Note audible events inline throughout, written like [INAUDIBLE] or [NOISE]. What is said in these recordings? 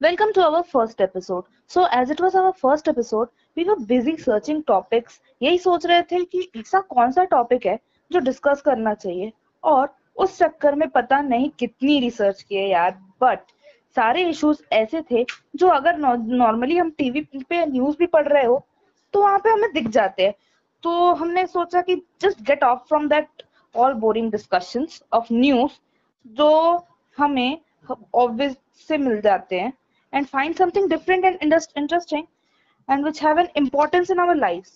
Welcome to our first episode. So as it was our first episode, we were busy searching topics. यही सोच रहे थे कि ऐसा कौन सा टॉपिक है जो डिस्कस करना चाहिए और उस चक्कर में पता नहीं कितनी रिसर्च किए यार बट सारे इश्यूज़ ऐसे थे जो अगर नॉर्मली हम टीवी पे न्यूज़ भी पढ़ रहे हो तो वहाँ पे हमें दिख जाते हैं तो हमने सोचा कि just get off from that all boring discussions of news जो हमें ऑब्वियस से मिल जाते हैं and find something different and interesting and which have an importance in our lives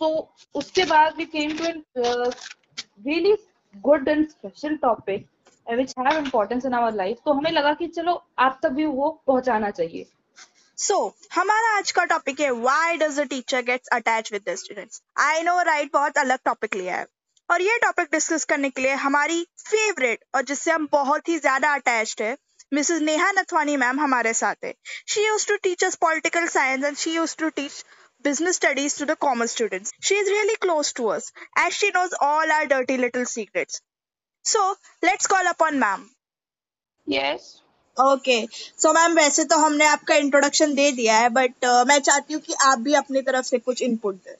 so uske baad we came to a uh, really good and special topic uh, which have importance in our life तो हमें लगा कि चलो आप तक भी वो पहुंचाना चाहिए सो so, हमारा आज का टॉपिक है why does a teacher gets attach with the students I know right बहुत अलग टॉपिक लिया है और ये टॉपिक डिस्कस करने के लिए हमारी फेवरेट और जिससे हम बहुत ही ज़्यादा अटैच्ड है मिसेस नेहा नथवानी मैम हमारे साथ है। She use to teach us political science and she use to teach business studies to the common students she is really close to us as she knows all our dirty little secrets so let's call upon ma'am yes okay so ma'am वैसे तो हमने आपका introduction दे दिया है but uh, मैं चाहती हूँ कि आप भी अपनी तरफ़ से कुछ इनपुट दें।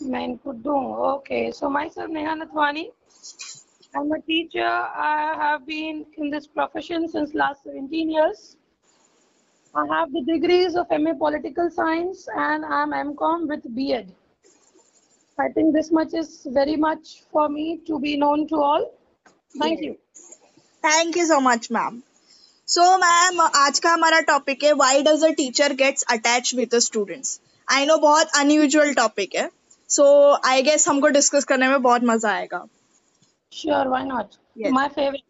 मैं इनपुट दूँ? Okay so myself Neha Nathwani I'm a teacher. I have been in this profession since last 17 years. I have the degrees of MA Political Science and I'm MCOM with BEd. I think this much is very much for me to be known to all. Thank you. Thank you so much, ma'am. So, ma'am, आज का हमारा topic है why does a teacher gets attached with the students? I know बहुत unusual topic है. So, I guess हमको discuss करने में बहुत मजा आएगा. Sure, why not? Yes. My favorite.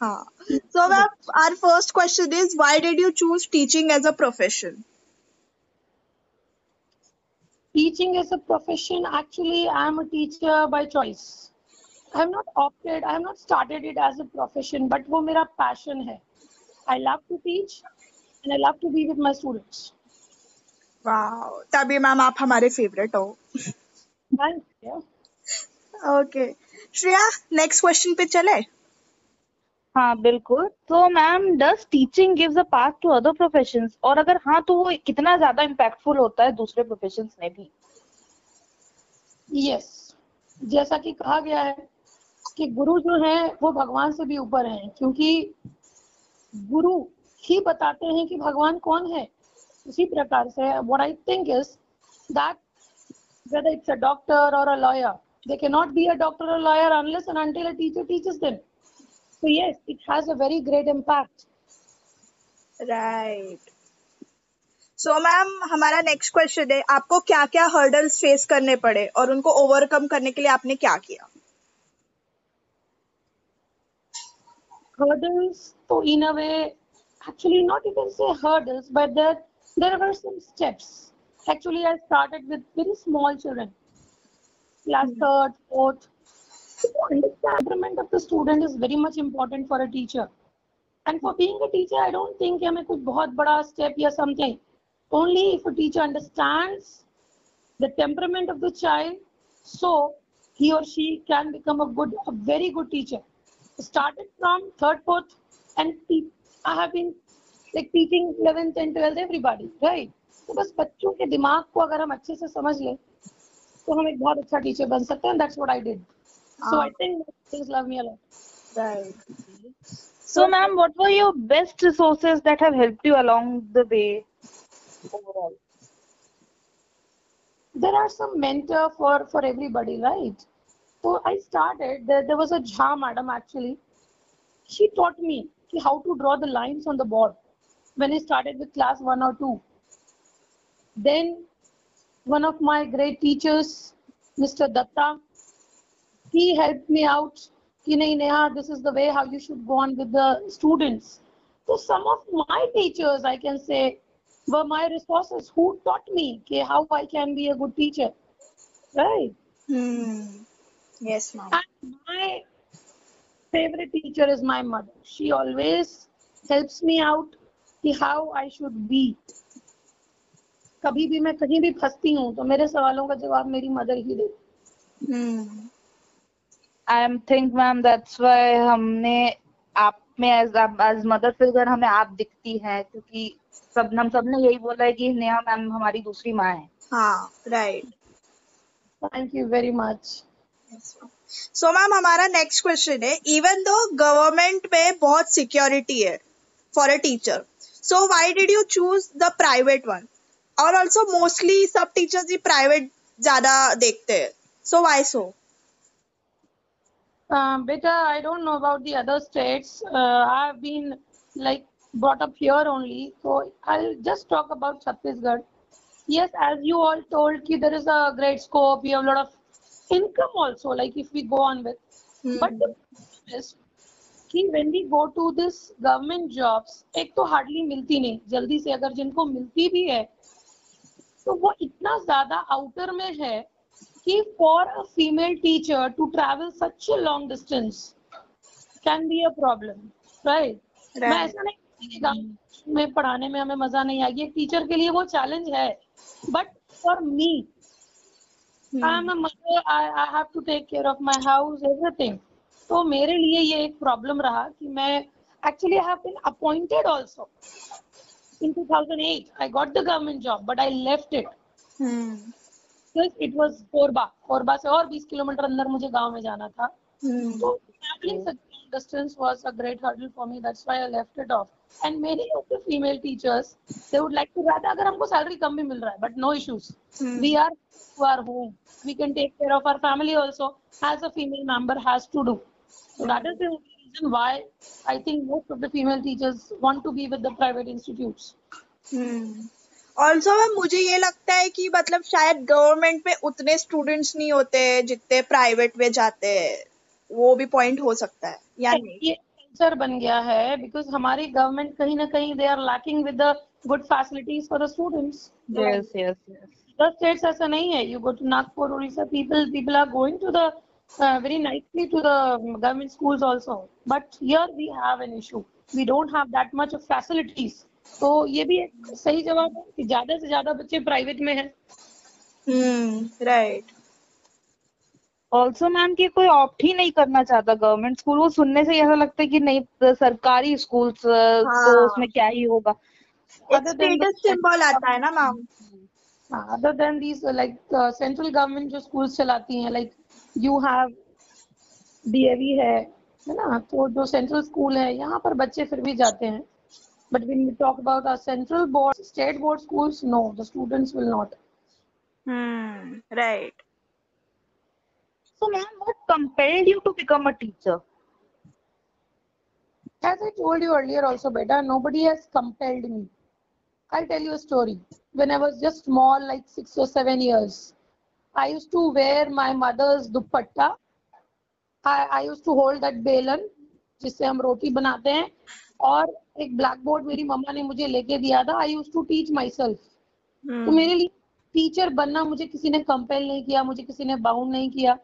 Huh. So, ma'am, our first question is why did you choose teaching as a profession? Teaching as a profession, actually, I am a teacher by choice. I have not opted, I have not started it as a profession, but वो मेरा passion है. I love to teach and I love to be with my students. Wow, तभी ma'am आप हमारे favourite हो. Thank you. Okay. Shreya next question पे चले। हाँ बिल्कुल। तो ma'am does teaching gives a path to other professions और अगर हाँ तो वो कितना ज़्यादा इम्पैक्टफुल होता है दूसरे प्रोफेशंस में भी? Yes yes. जैसा कि कहा गया है कि गुरु जो है वो भगवान से भी ऊपर हैं क्योंकि गुरु ही बताते हैं कि भगवान कौन है। उसी प्रकार से what I think is that whether it's a doctor or a lawyer They cannot be a doctor or lawyer unless and until a teacher teaches them. So yes, it has a very great impact. Right. So so, ma'am हमारा next question है आपको क्या क्या hurdles face करने पड़े और उनको overcome करने के लिए आपने क्या किया hurdles so in a way actually not even say hurdles but there there were some steps actually i started with very small children class hmm. third, fourth. The temperament of the student is very much important for a teacher. And for being a teacher, I don't think हमें कुछ बहुत बड़ा step or something. Only if a teacher understands the temperament of the child, so he or she can become a good, a very good teacher. Started from third, fourth, and I have been like teaching 11th and 12th everybody, right? तो बस बच्चों के दिमाग को अगर हम अच्छे से समझ लें तो हम एक बहुत अच्छा टीचर बन सकते हैं that's what I did so I think things love me a lot right so ma'am what were your best resources that have helped you along the way overall there are some mentor for for everybody right so i started there, there was a jha madam actually she taught me how to draw the lines on the board when i started with class 1 or 2 then one of my great teachers, Mr. Datta, he helped me out. Neha, this is the way how you should go on with the students. So some of my teachers, I can say, were my resources who taught me okay, how I can be a good teacher. Right? Hmm. Yes, ma'am. And my favorite teacher is my mother. She always helps me out how I should be. कभी भी मैं कहीं भी फंसती हूँ तो मेरे सवालों का जवाब मेरी मदर ही देती I am think ma'am that's why हमने आप में एज एज मदर फिगर हमें आप दिखती है क्योंकि सब हम सबने यही बोला है कि नेहा मैम हमारी दूसरी माँ है। हाँ right thank you very much so ma'am हमारा नेक्स्ट क्वेश्चन है इवन दो गवर्नमेंट में बहुत सिक्योरिटी है for a teacher so why did you choose the private one और ऑल्सो मोस्टली सब टीचर्स ही प्राइवेट ज़्यादा देखते हैं। सो वाई सो बेटा I don't know about the other states I have been like brought up here only so I just talk about Chhattisgarh yes as you all told की there is a great scope you have lot of income also like if we go on with but की when we go to this government jobs एक तो hardly मिलती नहीं। जल्दी से अगर जिनको मिलती भी है तो वो इतना ज़्यादा आउटर में है कि for a female teacher to travel सच a long distance can be a problem, right? मैं ऐसा नहीं में पढ़ाने में हमें मज़ा नहीं आएगी। एक टीचर के लिए वो चैलेंज है but for me I am mother I have to take care of my house everything तो मेरे लिए ये एक प्रॉब्लम रहा कि मैं actually have been appointed also in 2008 i got the government job but i left it. Hmm. because it was korba korba se aur 20 km andar mujhe gaon mein jana tha hmm. so traveling distance was a great hurdle for me that's why i left it off. And many of the female teachers they would like to rather agar humko salary kam bhi mil raha hai but no issues. Hmm. we are who are home. We can take care of our family also as a female member has to do. So that is the only reason why I think most of the female teachers want to be with the private institutes. Also ma'am मुझे ये लगता है कि मतलब शायद government में उतने students नहीं होते जितने प्राइवेट में जाते हैं। वो भी पॉइंट हो सकता है या नहीं? ये कल्चर बन गया है बिकॉज़ हमारी गवर्नमेंट कहीं ना कहीं they are lacking with the good facilities for the students yes yes yes the states ऐसा नहीं है। You go to Nagpur Orissa people people are going to the uh, very nicely to the government schools also. But here we have an issue. We don't have that much of facilities. तो ये भी एक सही जवाब है कि ज़्यादा से ज़्यादा बच्चे प्राइवेट में हैं। हम्म राइट ऑल्सो मैम कि कोई ऑप्ट ही नहीं करना चाहता गवर्नमेंट स्कूल वो सुनने से ऐसा लगता है कि नहीं तो सरकारी स्कूल तो हाँ। उसमें क्या ही होगा। स्टेटस सिंबल आता है ना ma'am other than these like central government जो स्कूल्स चलाती हैं लाइक यू हैव डीएवी है है ना तो जो सेंट्रल स्कूल है यहाँ पर बच्चे फिर भी जाते हैं but when we talk about our central board state board schools no the students will not hmm right So ma'am, what compelled you to become a teacher? As I told you earlier also, beta, nobody has compelled me. I'll tell you a story. When I was just small, like six or seven years, I used to wear my mother's dupatta. I, I used to hold that belan, जिससे हम रोटी बनाते हैं। और एक black board मेरी मम्मा ने मुझे लेके दिया था। I use to teach myself तो मेरे लिए टीचर बनना मुझे किसी ने कंपेल नहीं किया मुझे किसी ने बाउंड नहीं किया।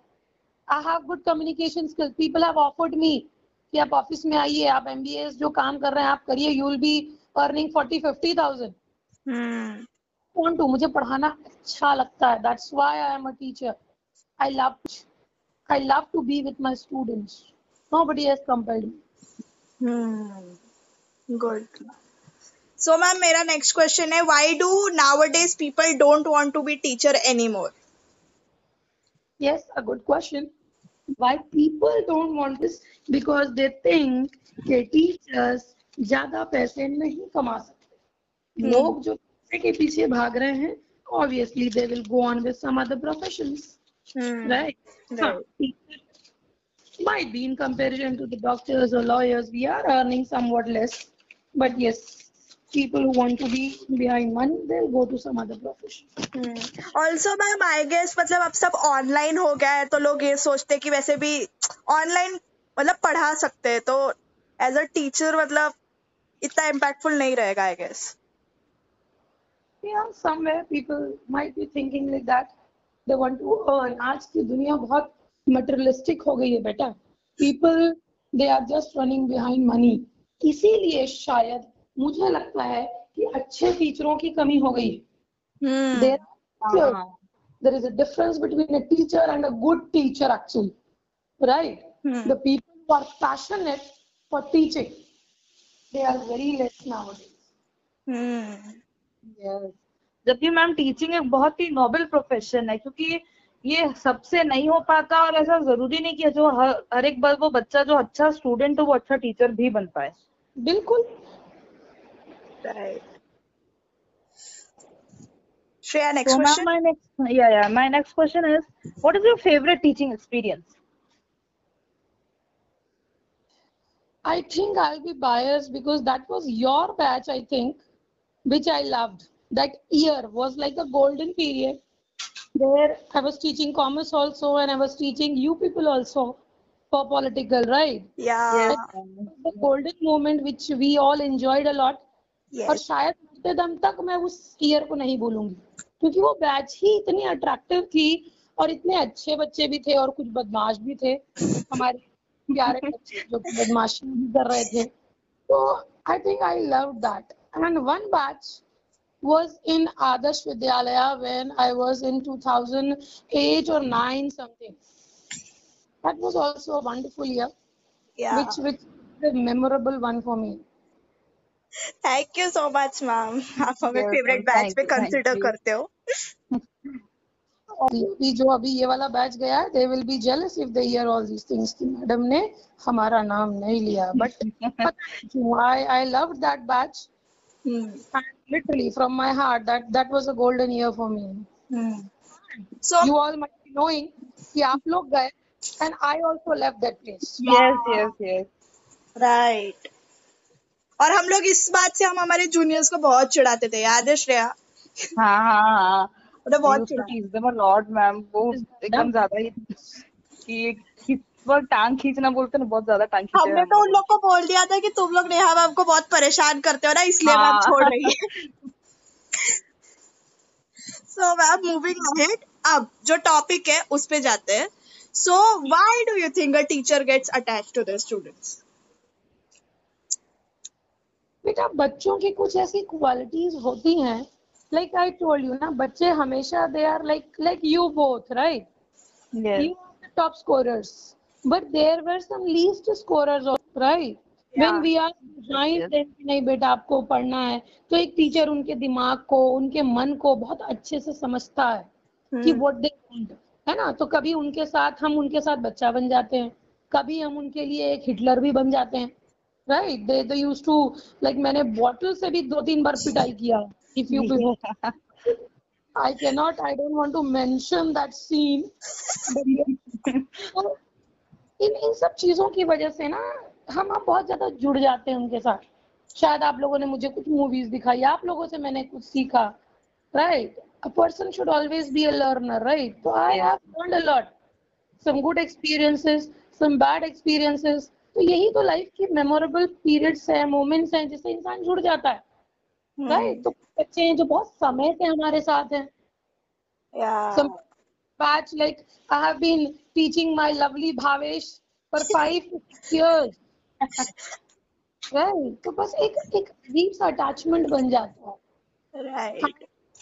I have good communication skills people have offered me कि आप ऑफ़िस में आइए आप एमबीएस जो काम कर रहे हैं आप करिए you will be earning forty fifty thousand want to मुझे पढ़ाना अच्छा लगता है that's why I am a teacher I love I love to be with my students nobody has compelled me hmm good so ma'am मेरा next question है why do nowadays people don't want to be teacher anymore Yes, a good question. Why people don't want this? Because they think कि teachers ज़्यादा पैसे नहीं कमा सकते Hmm. लोग जो के पीछे भाग रहे हैं obviously they will go on with some other professions hmm right Huh. Teacher might be in comparison to the doctors or lawyers we are earning somewhat less but yes people who want to be behind money they'll go to some other profession also ma'am I guess मतलब अब सब online हो गया है तो लोग ये सोचते हैं कि वैसे भी ऑनलाइन मतलब पढ़ा सकते हैं तो एज अ टीचर मतलब इतना इम्पैक्टफुल नहीं रहेगा I guess yeah somewhere people might be thinking like that they want to earn आज की दुनिया बहुत materialistic हो गई है बेटा people they are just running behind money इसीलिए शायद मुझे लगता है कि अच्छे टीचरों की कमी हो गई है there are हाँ, there is a difference between a teacher and a good teacher actually right Hmm. the people who are passionate for teaching. They hmm Yes. जबकि मैम टीचिंग एक बहुत ही नोबल प्रोफेशन है क्योंकि ये सबसे नहीं हो पाता और ऐसा ज़रूरी नहीं कि जो हर हर एक बार वो बच्चा जो अच्छा स्टूडेंट हो वो अच्छा टीचर भी बन पाए बिल्कुल right Shreya So next ma'am, my next yeah yeah my next question is what is your favorite teaching experience? I think I'll be biased because that was your batch, I think, which I loved. That year was like a golden period where I was teaching commerce also and I was teaching you people also for political, right? Yes. The golden moment which we all enjoyed a lot. और yes शायद मरते दम तक मैं उस year को नहीं भूलूँगी क्योंकि वो बैच ही इतनी अट्रैक्टिव थी और इतने अच्छे बच्चे भी थे और कुछ बदमाश भी थे हमारे ग्यारह बच्चे जो बदमाशी भी कर रहे थे तो I think I love that And one batch was in Adarsh Vidyalaya when I was in 2008 or 9 something. That was also a wonderful year, या which which is a memorable one for me. Thank you so much ma'am आप हमें Yes, favourite ma'am. Batch Thank पे you, thank consider you. करते हो और अभी जो अभी ये वाला बैच गया है they will be jealous if they hear all these things कि मैडम ने हमारा नाम नहीं लिया but I I love that batch hmm literally from my heart that that was a golden year for me hmm so you all might be knowing कि आप लोग गए and I also left that place Yes, yes, yes. Right और हम लोग इस बात से हम हमारे जूनियर्स को बहुत चिढ़ाते थे याद है श्रेया? हाँ हाँ हाँ उन्हें We बहुत used to चिढ़ा tease them a lot, ma'am. वो एकदम ज़्यादा ही कि कि वो टांग खींचना बोलते ना बहुत ज़्यादा टांग खींचे हमने तो उन लोग को बोल दिया था कि तुम लोग नेहा मैम को बहुत परेशान करते हो ना इसलिए मैम हाँ। छोड़ रही है। सो मैम मूविंग अहेड अब जो टॉपिक है उस पे जाते हैं। So why do you think a teacher gets attached to the students बेटा बच्चों की कुछ ऐसी क्वालिटीज होती हैं। लाइक आई टोल्ड यू ना बच्चे हमेशा they are like like you both right you are the top scorers but there were some least scorers also, right Yeah. when we are Yes. नहीं बेटा आपको पढ़ना है तो एक टीचर उनके दिमाग को उनके मन को बहुत अच्छे से समझता है कि। व्हाट दे वांट है ना तो कभी उनके साथ हम उनके साथ बच्चा बन जाते हैं कभी हम उनके लिए एक हिटलर भी बन जाते हैं right they they used to like मैंने बॉटल से भी दो तीन बार पिटाई किया इफ़ you [LAUGHS] I cannot, I don't want to mention that scene. [LAUGHS] But तो इन इन सब चीज़ों की वजह से ना हम आप बहुत ज़्यादा जुड़ जाते हैं उनके साथ। शायद आप लोगों ने मुझे कुछ मूवीज़ दिखाई आप लोगों से मैंने कुछ सीखा right a person should always be a learner right तो I have learned a lot some good experiences some bad experiences तो यही तो लाइफ की मेमोरेबल पीरियड्स है मोमेंट्स हैं जिससे इंसान जुड़ जाता है। राइट तो बच्चे हैं जो बहुत समय से हमारे साथ हैं। Yeah. some batch like I have been teaching my lovely Bhavesh for [LAUGHS] five years. right? तो बस एक एक अजीब सा attachment बन जाता है. Right.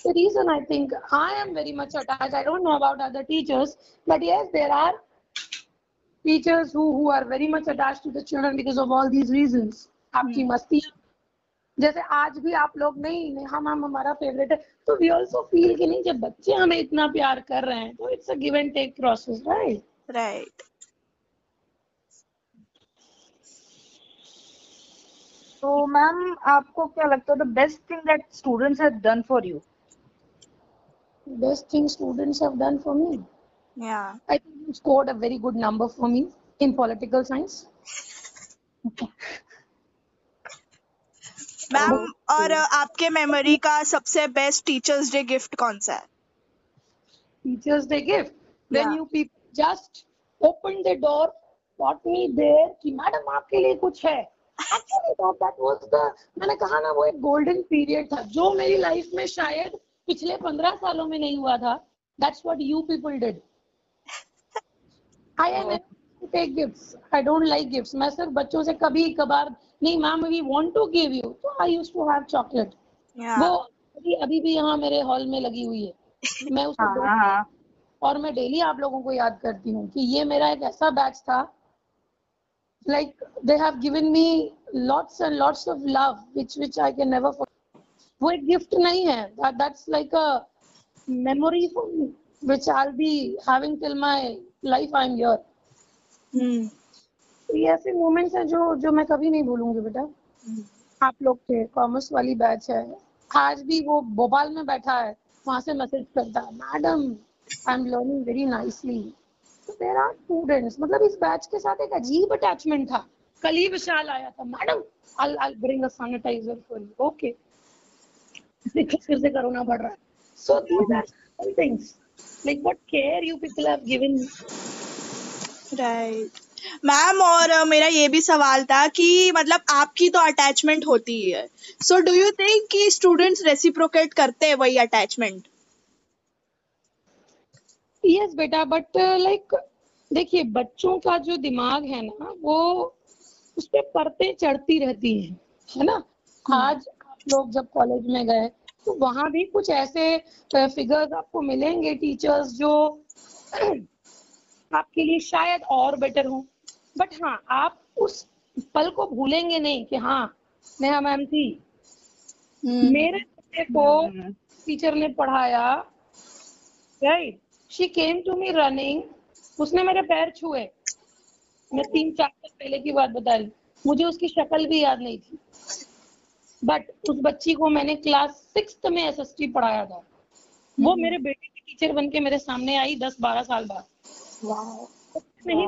The reason I think I am very much attached, I don't know about other teachers, but yes, there are teachers who who are very much attached to the children because of all these reasons. आपकी मस्ती जैसे आज भी आप लोग नहीं नहीं हम हम हमारा फेवरेट है। तो वी ऑल्सो फील कि नहीं जब बच्चे हमें इतना प्यार कर रहे हैं तो it's a give and take process right Right. तो मैम आपको क्या लगता है the best thing that students have done for you best thing students have done for me Yeah. I think you scored a very good number for me in political science ma'am और आपके memory का सबसे best teachers day gift कौन सा है? Teachers day gift when you people just open the door put me there कि madam आपके लिए कुछ है। एक्चुअली दैट वाज द मैंने कहा ना वो एक गोल्डन पीरियड था जो मेरी लाइफ में शायद पिछले 15 सालों में नहीं हुआ था। That's what you people did I am take gifts I don't like gifts मैं सिर्फ़ बच्चों से कभी कभार नहीं ma'am we want to give you तो I use to have chocolate वो अभी अभी भी यहाँ मेरे हॉल में लगी हुई है। [LAUGHS] मैं उसको हाँ, हाँ। और मैं डेली आप लोगों को याद करती हूँ कि ये मेरा एक ऐसा बैच था। Like they have given me lots and lots of love which which I can never वो एक गिफ्ट नहीं है। That's like a memory for which I will be having till my life I am here तो ये ऐसे moments हैं जो जो मैं कभी नहीं भूलूँगी बेटा। आप लोग थे कॉमर्स वाली बैच है। आज भी वो भोपाल में बैठा है, वहाँ से मैसेज करता है madam I am learning very nicely तो देर आर स्टूडेंट्स मतलब इस बैच के साथ एक अजीब अटैचमेंट था। कल ही विशाल आया था madam I I bring a sanitizer for you okay फिर से कोरोना बढ़ रहा है। So these are things like what care you people have given right ma'am और मेरा ये भी सवाल था कि मतलब आपकी तो अटैचमेंट होती है सो डू यू थिंक कि स्टूडेंट्स रेसिप्रोकेट करते हैं वही अटैचमेंट यस बेटा बट लाइक देखिए बच्चों का जो दिमाग है ना वो उस पे परतें चढ़ती रहती हैं है ना? आज आप लोग जब कॉलेज में गए तो वहाँ भी कुछ ऐसे फिगर्स आपको मिलेंगे टीचर्स जो [CLEARS THROAT] आपके लिए शायद और बेटर हो। बट हाँ आप उस पल को भूलेंगे नहीं कि हाँ नेहा मैम थी मेरे बच्चे को टीचर ने पढ़ाया। Right she came to me running उसने मेरे पैर छुए। मैं तीन चार साल पहले की बात बता रही मुझे उसकी शक्ल भी याद नहीं थी। बट उस बच्ची को मैंने क्लास सिक्स में एसएसटी पढ़ाया था। वो मेरे बेटे की टीचर बन के मेरे सामने आई दस बारह साल बाद। नहीं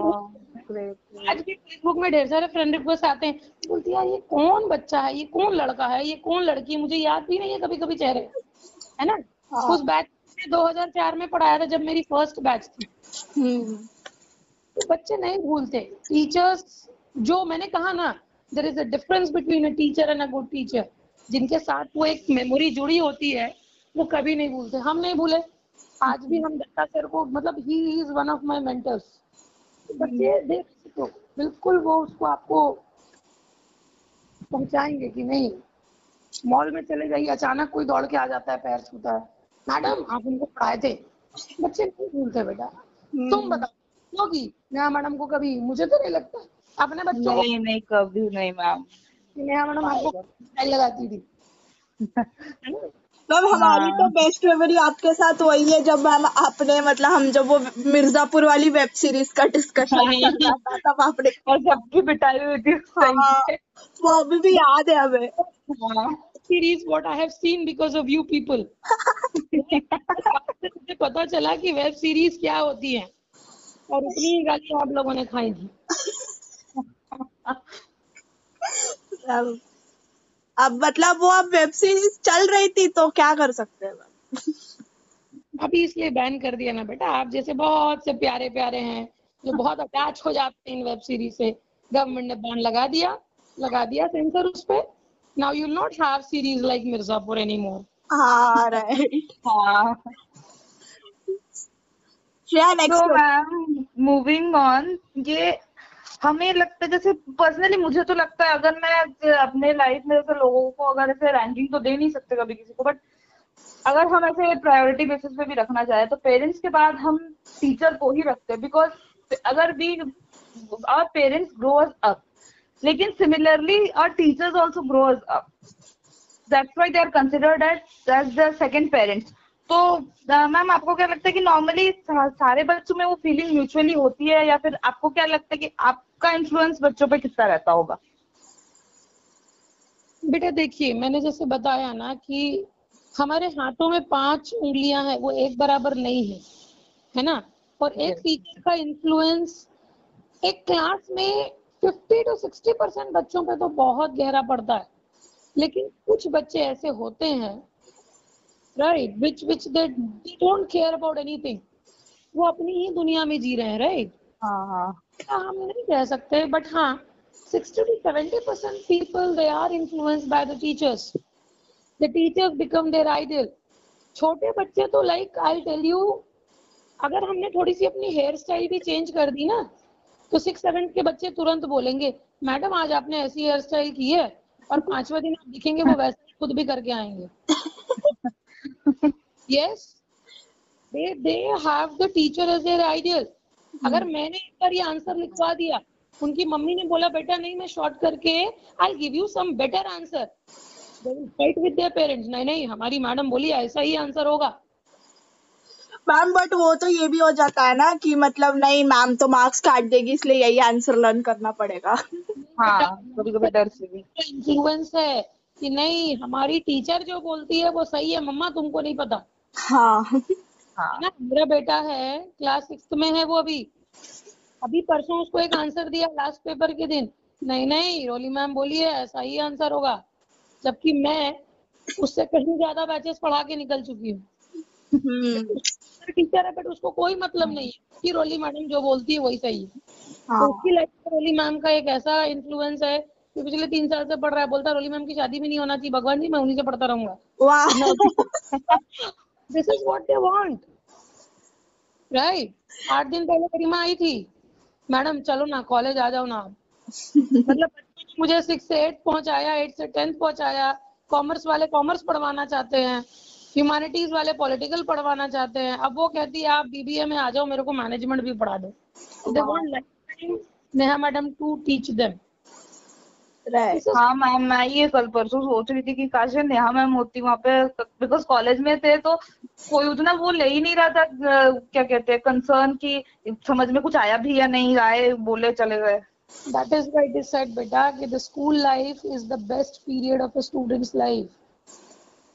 आज भी फेसबुक में ढेर सारे फ्रेंड रिक्वेस्ट आते हैं। बोलती है यार ये कौन बच्चा है? ये कौन लड़का है? ये कौन लड़की है? मुझे याद भी नहीं है कभी कभी चेहरे है ना? हाँ। उस बैच में 2004 में पढ़ाया था जब मेरी फ़र्स्ट बैच थी। हम्म। तो बच्चे नहीं भूलते। टीचर्स जो मैंने कहा ना there is a difference between a teacher and a good teacher जिनके साथ वो एक मेमोरी जुड़ी होती है वो कभी नहीं भूलते। हम नहीं भूले। आज भी हम दत्ता सर को मतलब he is one of my mentors बच्चे देख तो बिल्कुल वो उसको आपको पहुंचाएँगे कि नहीं। मॉल में चले जाइए अचानक कोई दौड़ के आ जाता है पैर छूता है। मैडम आप उनको पढ़ाए थे। बच्चे नहीं भूलते बेटा। तुम बताओ होगी नेहा मैडम को कभी मुझे तो नहीं लगता। अपने बच्चों नहीं नहीं कभी नहीं मैम। नेहा मैडम आपको लगाती थी? [LAUGHS] मैम हमारी हाँ। तो बेस्ट मेमोरी आपके साथ वही है जब मैम आपने मतलब हम जब वो मिर्जापुर वाली वेब सीरीज़ का डिस्कशन था तब आपने और सबकी पिटाई हुई थी हाँ, वो अभी भी याद है हमें हाँ। series what I have seen because of you people. मुझे पता चला कि वेब सीरीज़ क्या होती है और उतनी ही गाली आप लोगों ने खाई थी [LAUGHS] अब मतलब वो अब वेब सीरीज़ चल रही थी तो क्या कर सकते हैं अभी इसलिए बैन कर दिया ना बेटा आप जैसे बहुत से प्यारे प्यारे हैं जो बहुत अटैच हो जाते हैं इन वेब सीरीज़ से गवर्नमेंट ने बैन लगा दिया लगा दिया सेंसर उस पे। Now you not have series like Mirzapur any more हाँ। राइट हाँ श्रेया नेक्स्ट मूविंग ऑन ये हमें लगता है, जैसे पर्सनली मुझे तो लगता है, अगर मैं अपने लाइफ में जैसे लोगों को अगर ऐसे रैंकिंग तो दे नहीं सकते कभी किसी को बट अगर हम ऐसे प्रायोरिटी बेसिस पे भी रखना चाहे तो पेरेंट्स के बाद हम टीचर को ही रखते हैं बिकॉज़ अगर we our parents growers up लेकिन similarly our teachers also growers up that's why they are considered as the second parents तो मैम आपको क्या लगता है कि नॉर्मली सारे बच्चों में वो फीलिंग म्यूचुअली होती है या फिर आपको क्या लगता है कि आपका इन्फ्लुएंस बच्चों पे कितना रहता होगा? बेटा देखिए मैंने जैसे बताया ना कि हमारे हाथों में पाँच उंगलियाँ हैं वो एक बराबर नहीं है है ना? और एक टीचर का इन्फ्लुएंस एक क्लास में 50 टू 60 परसेंट बच्चों पे तो बहुत गहरा पड़ता है। लेकिन कुछ बच्चे ऐसे होते हैं right which which they don't care about anything वो अपनी ही दुनिया में जी रहे हैं राइट हाँ। हाँ हम नहीं कह सकते बट हाँ 60 to 70 percent people they are influenced by the teachers. The teachers become their idol. छोटे बच्चे तो लाइक आई टेल यू अगर हमने थोड़ी सी अपनी हेयर स्टाइल भी चेंज कर दी ना तो सिक्स सेवन के बच्चे तुरंत बोलेंगे मैडम आज आपने ऐसी हेयर स्टाइल की है और पांचवा दिन आप दिखेंगे वो [LAUGHS] वैसे ही खुद भी करके आएँगे. Yes they they have the teacher as their ideal अगर मैंने एक बार ये आंसर लिखवा दिया उनकी मम्मी ने बोला बेटा नहीं मैं शॉर्ट करके I give you some better answer fight with their parents नहीं नहीं हमारी मैडम बोली ऐसा ही आंसर होगा. मैम बट वो तो ये भी हो जाता है ना कि मतलब नहीं मैम तो मार्क्स काट देगी इसलिए यही आंसर लर्न करना पड़ेगा. हाँ कभी कभी डर से भी। इन्फ्लुएंस है। कि नहीं हमारी टीचर जो बोलती है वो सही है मम्मा तुमको नहीं पता। हाँ। हाँ। ना मेरा बेटा है क्लास सिक्स में है वो अभी। अभी परसों उसको एक आंसर दिया लास्ट पेपर के दिन। नहीं नहीं रोली मैम बोली है ऐसा ही आंसर होगा। जबकि मैं उससे कहीं ज़्यादा बैचेस पढ़ा के निकल चुकी हूँ। हम्म, टीचर है बट उसको कोई मतलब नहीं है कि रोली मैडम जो बोलती है वही सही है। हाँ। तो उसकी लाइफ में रोली मैम का एक ऐसा इन्फ्लुएंस है कि पिछले तीन साल से पढ़ रहा है बोलता रोली मैम की शादी भी नहीं होना चाहिए भगवान जी मैं उन्हीं से पढ़ता रहूँगा। This is what they want right आठ दिन पहले मेरी माँ आई थी। मैडम चलो ना कॉलेज आ जाओ ना। [LAUGHS] मतलब मुझे सिक्स से एट पहुँचाया एट से टेंथ पहुँचाया। कॉमर्स वाले कॉमर्स पढ़वाना चाहते हैं। ह्यूमैनिटीज वाले पॉलिटिकल पढ़वाना चाहते हैं। अब वो कहती है आप बीबीए में आ जाओ मेरे को मैनेजमेंट भी पढ़ा दो। They want lifetime Neha madam to teach them हाँ मैम मैं ये कल परसों सोच रही थी कि काश नेहा मैम होती वहाँ पे बिकॉज़ कॉलेज में थे तो कोई उतना वो ले ही नहीं रहा था क्या कहते हैं कंसर्न कि समझ में कुछ आया भी या नहीं आए बोले चले गए। That is why it is said बेटा कि the school life is the best period of a students life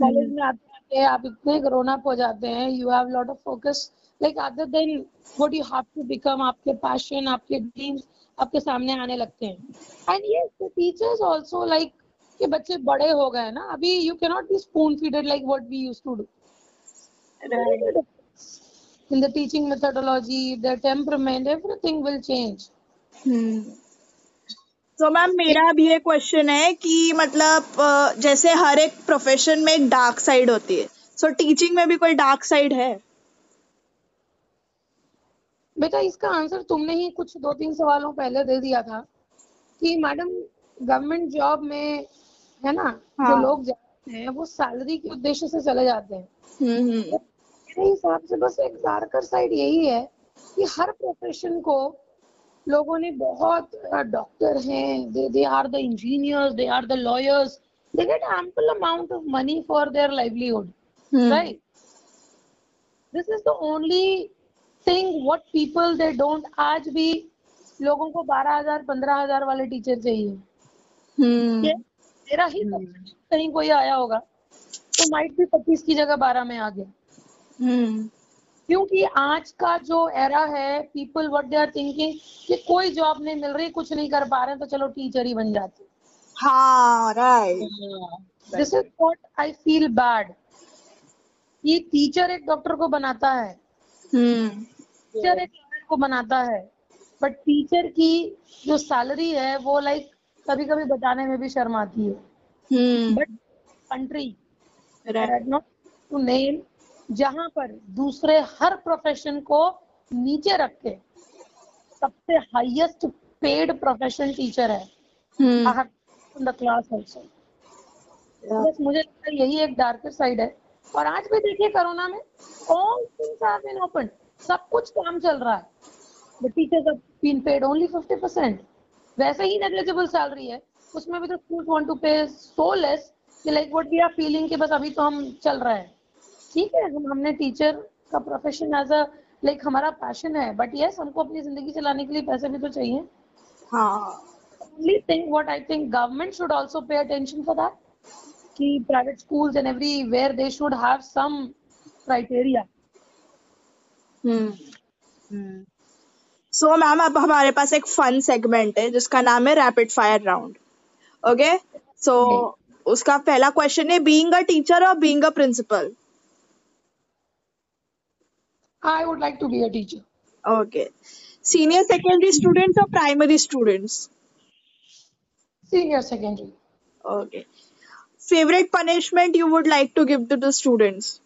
college में आते आते आप इतने ग्रोन अप हो जाते हैं you have lot of focus like other than what you have to become आपके पैशन आपके ड्रीम्स आपके सामने आने लगते हैं। And the teachers also like कि बच्चे बड़े हो गए ना अभी you can not be spoon feeded like what we used to do in the teaching methodology their temperament everything will change. तो मैम मेरा भी एक क्वेश्चन है कि मतलब जैसे हर एक प्रोफेशन में एक डार्क साइड होती है। सो so, टीचिंग में भी कोई डार्क साइड है? बेटा इसका आंसर तुमने ही कुछ दो तीन सवालों पहले दे दिया था कि मैडम गवर्नमेंट जॉब में है ना हाँ. जो। लोग जाते हैं वो सैलरी के उद्देश्य से चले जाते हैं हम्म मेरे हिसाब से बस एक डार्कर साइड यही है कि हर प्रोफेशन को लोगों ने बहुत डॉक्टर हैं they they are the engineers they are the lawyers they get ample amount of money for their livelihood hmm right this is the only thing what people they don't आज भी लोगों को बारह हज़ार पंद्रह हज़ार वाले टीचर चाहिए। हम्म। मेरा ही subject कहीं कोई आया होगा तो माइट भी पच्चीस की जगह बारह में आ गया। हम्म। क्योंकि आज का जो एरा है people what they are thinking कि कोई जॉब नहीं मिल रही कुछ नहीं कर पा रहे तो चलो टीचर ही बन जाते। हाँ right this is what I feel bad ये टीचर एक डॉक्टर को बनाता है। हम्म। टीचर एक लॉयर को बनाता है बट टीचर की जो सैलरी है वो लाइक कभी कभी बताने में भी शर्म आती है। हम्म। But country not to name जहाँ पर दूसरे हर प्रोफेशन को नीचे रख के सबसे हाईएस्ट पेड प्रोफेशन टीचर है। हम्म। द क्लास ऑल्सो बस मुझे लगता है यही एक डार्कर साइड है। और आज भी देखिए कोरोना में all things have been open सब कुछ काम चल रहा है। The teachers have been paid only 50% वैसे ही नेग्लिजिबल सैलरी है। उसमें भी तो schools want to pay so less कि like what we are feeling कि बस अभी तो हम चल रहा है। ठीक है हम हमने टीचर का प्रोफेशन एज अ लाइक हमारा पैशन है। बट यस हमको अपनी ज़िंदगी चलाने के लिए पैसे भी तो चाहिए। हाँ। Only thing what I think government should also pay attention for that. कि private schools and everywhere they should have some criteria. Hmm. So ma'am अब हमारे पास एक फन सेगमेंट है जिसका नाम है rapid fire round okay so उसका पहला क्वेश्चन है बीइंग अ टीचर और being a principal I would like to be a teacher. Okay senior secondary students और primary students Senior secondary. Okay favourite punishment you would like to give to the students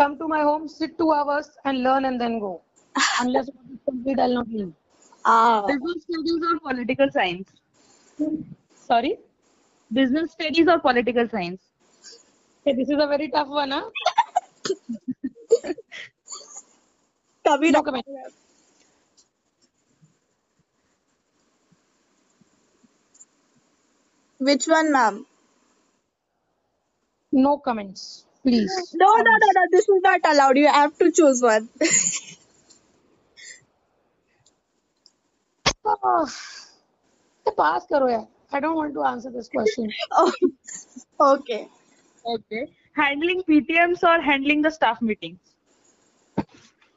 come to my home, sit two hours and learn and then go. Unless it's complete, I'll not leave. Ah. Business studies or political science? Sorry? Business studies or political science? Hey, this is a very tough one, huh? Tabhi no comment. Which one, ma'am? No comments please. No, no, no, no. This is not allowed. You have to choose one. Ah, pass karo yaar. I don't want to answer this question. [LAUGHS] oh, okay. Okay. Handling PTMs or handling the staff meetings?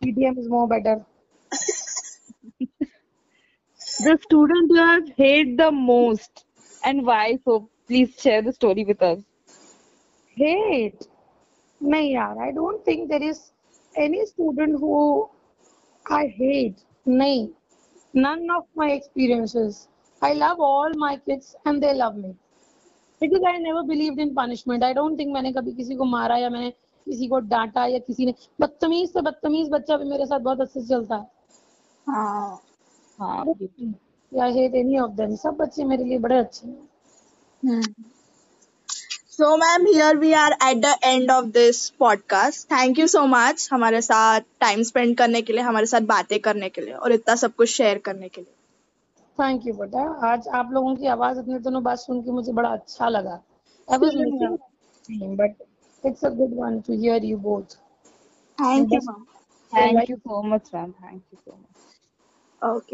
PTM is more better. [LAUGHS] The student you have hate the most and why? So please share the story with us. Hate. नहीं यार I don't think there is any student who I hate नहीं. None of my experiences I love all my kids and they love me because I never believe in punishment I don't think मैंने कभी किसी को मारा या मैंने किसी को डांटा या किसी ने बदतमीज से बदतमीज बच्चा भी मेरे साथ बहुत अच्छे से चलता है। I hate any of them सब बच्चे मेरे लिए बड़े अच्छे हैं। hmm. So, ma'am, here we are at the end of this podcast. Thank you so much हमारे साथ टाइम स्पेंड करने के लिए हमारे साथ बातें करने के लिए और इतना सब कुछ शेयर करने के लिए। थैंक यू बेटा। आज आप लोगों की आवाज़ इतने दिनों बाद सुन के मुझे बड़ा अच्छा लगा। I was Same but it's a good one to hear you both thank you Thank you so much, ma'am. Thank you so much. Okay